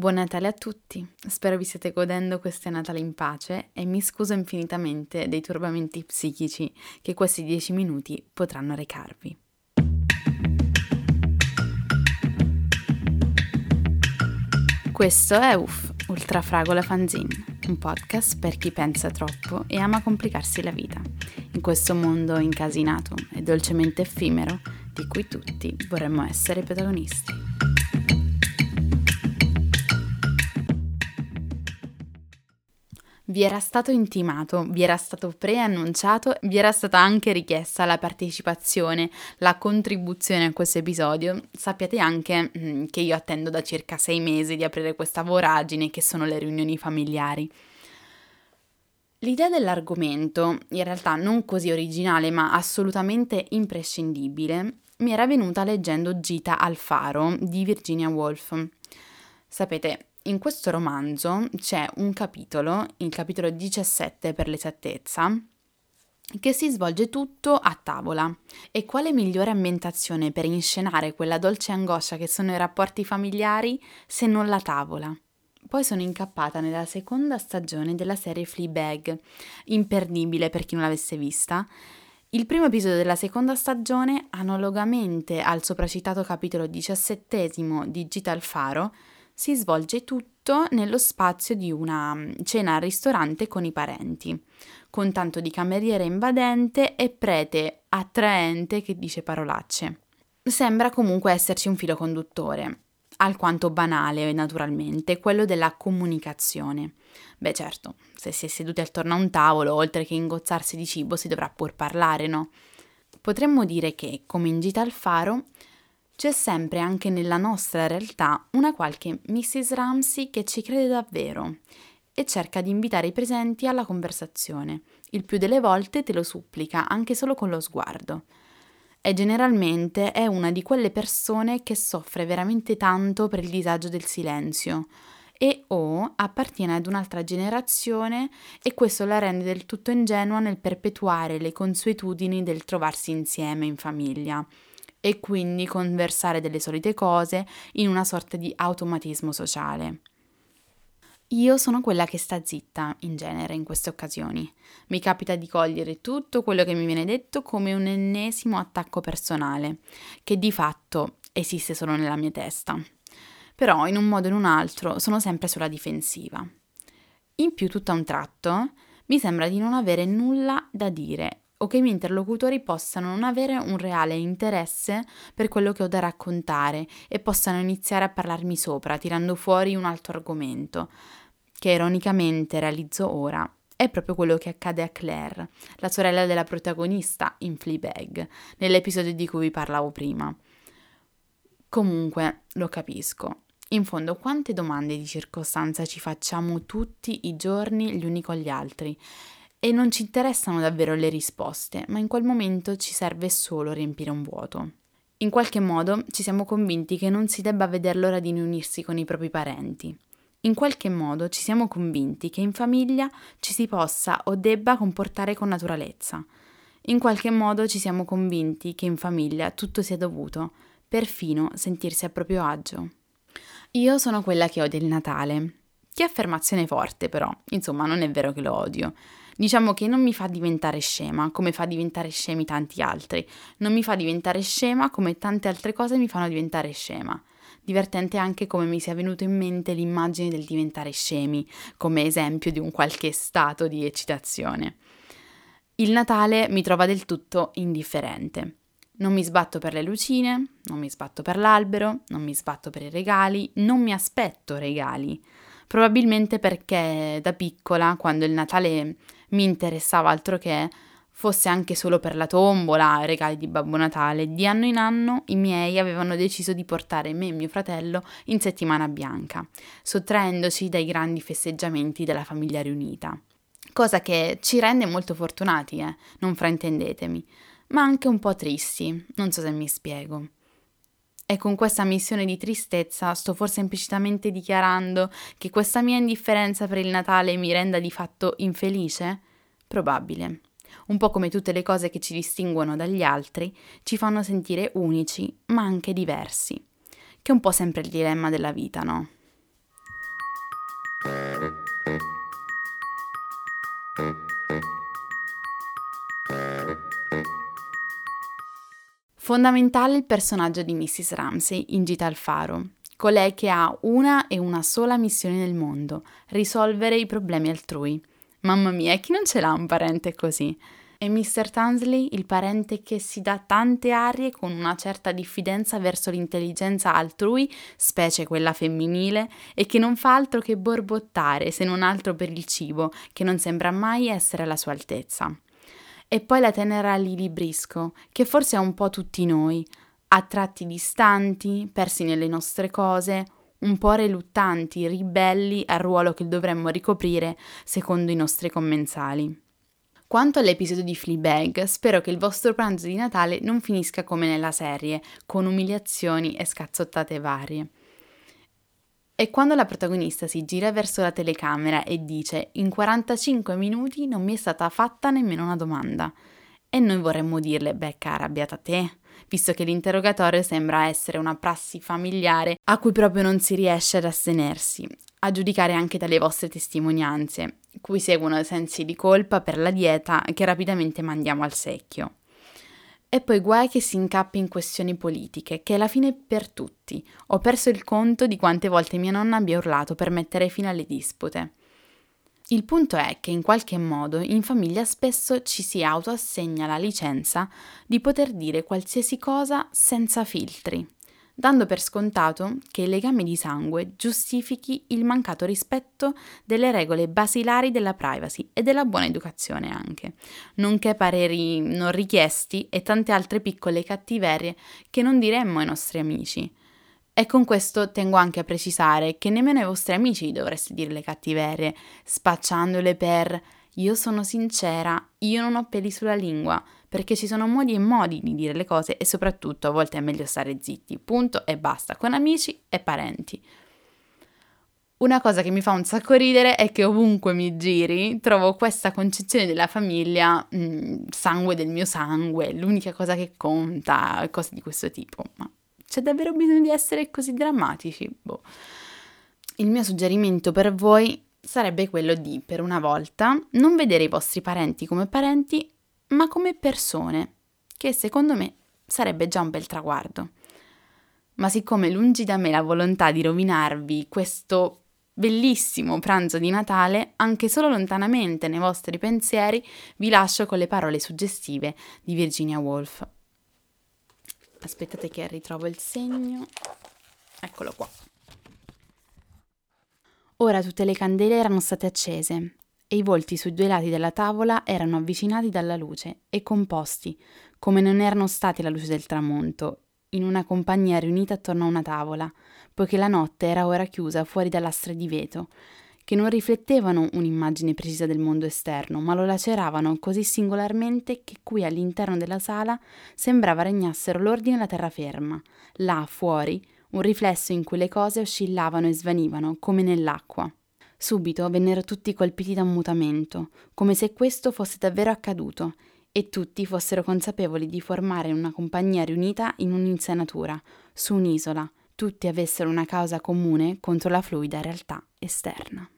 Buon Natale a tutti, spero vi stiate godendo questo Natale in pace e mi scuso infinitamente dei turbamenti psichici che questi dieci minuti potranno recarvi. Questo è UF, Ultrafragola Fanzine, un podcast per chi pensa troppo e ama complicarsi la vita, in questo mondo incasinato e dolcemente effimero di cui tutti vorremmo essere protagonisti. Vi era stato intimato, vi era stato preannunciato, vi era stata anche richiesta la partecipazione, la contribuzione a questo episodio. Sappiate anche mm, che io attendo da circa sei mesi di aprire questa voragine che sono le riunioni familiari. L'idea dell'argomento, in realtà non così originale ma assolutamente imprescindibile, mi era venuta leggendo Gita al faro di Virginia Woolf. Sapete, in questo romanzo c'è un capitolo, il capitolo 17 per l'esattezza, che si svolge tutto a tavola. E quale migliore ambientazione per inscenare quella dolce angoscia che sono i rapporti familiari se non la tavola? Poi sono incappata nella seconda stagione della serie Fleabag, imperdibile per chi non l'avesse vista. Il primo episodio della seconda stagione, analogamente al sopracitato capitolo diciassettesimo di Gita al Faro, si svolge tutto nello spazio di una mm, cena al ristorante con i parenti, con tanto di cameriere invadente e prete attraente che dice parolacce. Sembra comunque esserci un filo conduttore, alquanto banale naturalmente, quello della comunicazione. Beh certo, se si è seduti attorno a un tavolo, oltre che ingozzarsi di cibo, si dovrà pur parlare, no? Potremmo dire che, come in Gita al Faro, c'è sempre anche nella nostra realtà una qualche Mrs. Ramsey che ci crede davvero e cerca di invitare i presenti alla conversazione. Il più delle volte te lo supplica, anche solo con lo sguardo. E generalmente è una di quelle persone che soffre veramente tanto per il disagio del silenzio e o appartiene ad un'altra generazione e questo la rende del tutto ingenua nel perpetuare le consuetudini del trovarsi insieme in famiglia e quindi conversare delle solite cose in una sorta di automatismo sociale. Io sono quella che sta zitta, in genere, in queste occasioni. Mi capita di cogliere tutto quello che mi viene detto come un ennesimo attacco personale, che di fatto esiste solo nella mia testa. Però, in un modo o in un altro, sono sempre sulla difensiva. In più, tutto a un tratto, mi sembra di non avere nulla da dire o che i miei interlocutori possano non avere un reale interesse per quello che ho da raccontare e possano iniziare a parlarmi sopra, tirando fuori un altro argomento, che ironicamente realizzo ora. È proprio quello che accade a Claire, la sorella della protagonista in Fleabag, nell'episodio di cui vi parlavo prima. Comunque, lo capisco. In fondo, quante domande di circostanza ci facciamo tutti i giorni gli uni con gli altri e non ci interessano davvero le risposte, ma in quel momento ci serve solo riempire un vuoto. In qualche modo ci siamo convinti che non si debba vedere l'ora di unirsi con i propri parenti. In qualche modo ci siamo convinti che in famiglia ci si possa o debba comportare con naturalezza. In qualche modo ci siamo convinti che in famiglia tutto sia dovuto, perfino sentirsi a proprio agio. Io sono quella che odia il Natale. Che affermazione forte però, insomma non è vero che lo odio. Diciamo che non mi fa diventare scema, come fa diventare scemi tanti altri. Non mi fa diventare scema come tante altre cose mi fanno diventare scema. Divertente anche come mi sia venuto in mente l'immagine del diventare scemi, come esempio di un qualche stato di eccitazione. Il Natale mi trova del tutto indifferente. Non mi sbatto per le lucine, non mi sbatto per l'albero, non mi sbatto per i regali, non mi aspetto regali. Probabilmente perché da piccola, quando il Natale mi interessava altro che fosse anche solo per la tombola, regali di Babbo Natale, di anno in anno i miei avevano deciso di portare me e mio fratello in settimana bianca, sottraendoci dai grandi festeggiamenti della famiglia riunita. Cosa che ci rende molto fortunati, eh, non fraintendetemi, ma anche un po' tristi, non so se mi spiego. E con questa missione di tristezza sto forse implicitamente dichiarando che questa mia indifferenza per il Natale mi renda di fatto infelice? Probabile. Un po' come tutte le cose che ci distinguono dagli altri, ci fanno sentire unici, ma anche diversi. Che è un po' sempre il dilemma della vita, no? Fondamentale il personaggio di Mrs. Ramsey in Gita al Faro, colei che ha una e una sola missione nel mondo, risolvere i problemi altrui. Mamma mia, chi non ce l'ha un parente così? E Mr. Tansley, il parente che si dà tante arie con una certa diffidenza verso l'intelligenza altrui, specie quella femminile, e che non fa altro che borbottare, se non altro per il cibo, che non sembra mai essere alla sua altezza. E poi la tenera Lily Briscoe, che forse è un po' tutti noi, a tratti distanti, persi nelle nostre cose, un po' reluttanti, ribelli al ruolo che dovremmo ricoprire secondo i nostri commensali. Quanto all'episodio di Fleabag, spero che il vostro pranzo di Natale non finisca come nella serie, con umiliazioni e scazzottate varie. E quando la protagonista si gira verso la telecamera e dice in 45 minuti non mi è stata fatta nemmeno una domanda. E noi vorremmo dirle, beh cara, beata te, visto che l'interrogatorio sembra essere una prassi familiare a cui proprio non si riesce ad astenersi, a giudicare anche dalle vostre testimonianze, cui seguono sensi di colpa per la dieta che rapidamente mandiamo al secchio. E poi guai che si incappi in questioni politiche, che è la fine per tutti. Ho perso il conto di quante volte mia nonna abbia urlato per mettere fine alle dispute. Il punto è che in qualche modo in famiglia spesso ci si autoassegna la licenza di poter dire qualsiasi cosa senza filtri dando per scontato che il legame di sangue giustifichi il mancato rispetto delle regole basilari della privacy e della buona educazione anche, nonché pareri non richiesti e tante altre piccole cattiverie che non diremmo ai nostri amici. E con questo tengo anche a precisare che nemmeno ai vostri amici dovreste dire le cattiverie, spacciandole per io sono sincera, io non ho peli sulla lingua, perché ci sono modi e modi di dire le cose e soprattutto a volte è meglio stare zitti, punto e basta, con amici e parenti. Una cosa che mi fa un sacco ridere è che ovunque mi giri trovo questa concezione della famiglia, mh, mm, sangue del mio sangue, l'unica cosa che conta, cose di questo tipo. Ma c'è davvero bisogno di essere così drammatici? Boh. Il mio suggerimento per voi sarebbe quello di, per una volta, non vedere i vostri parenti come parenti, ma come persone, che secondo me sarebbe già un bel traguardo. Ma siccome lungi da me la volontà di rovinarvi questo bellissimo pranzo di Natale, anche solo lontanamente nei vostri pensieri, vi lascio con le parole suggestive di Virginia Woolf. Aspettate che ritrovo il segno. Eccolo qua. Ora tutte le candele erano state accese e i volti sui due lati della tavola erano avvicinati dalla luce e composti, come non erano stati la luce del tramonto, in una compagnia riunita attorno a una tavola, poiché la notte era ora chiusa fuori da lastre di vetro, che non riflettevano un'immagine precisa del mondo esterno, ma lo laceravano così singolarmente che qui all'interno della sala sembrava regnassero l'ordine e la terraferma. Là, fuori, un riflesso in cui le cose oscillavano e svanivano, come nell'acqua. Subito vennero tutti colpiti da un mutamento, come se questo fosse davvero accaduto, e tutti fossero consapevoli di formare una compagnia riunita in un'insenatura, su un'isola, tutti avessero una causa comune contro la fluida realtà esterna.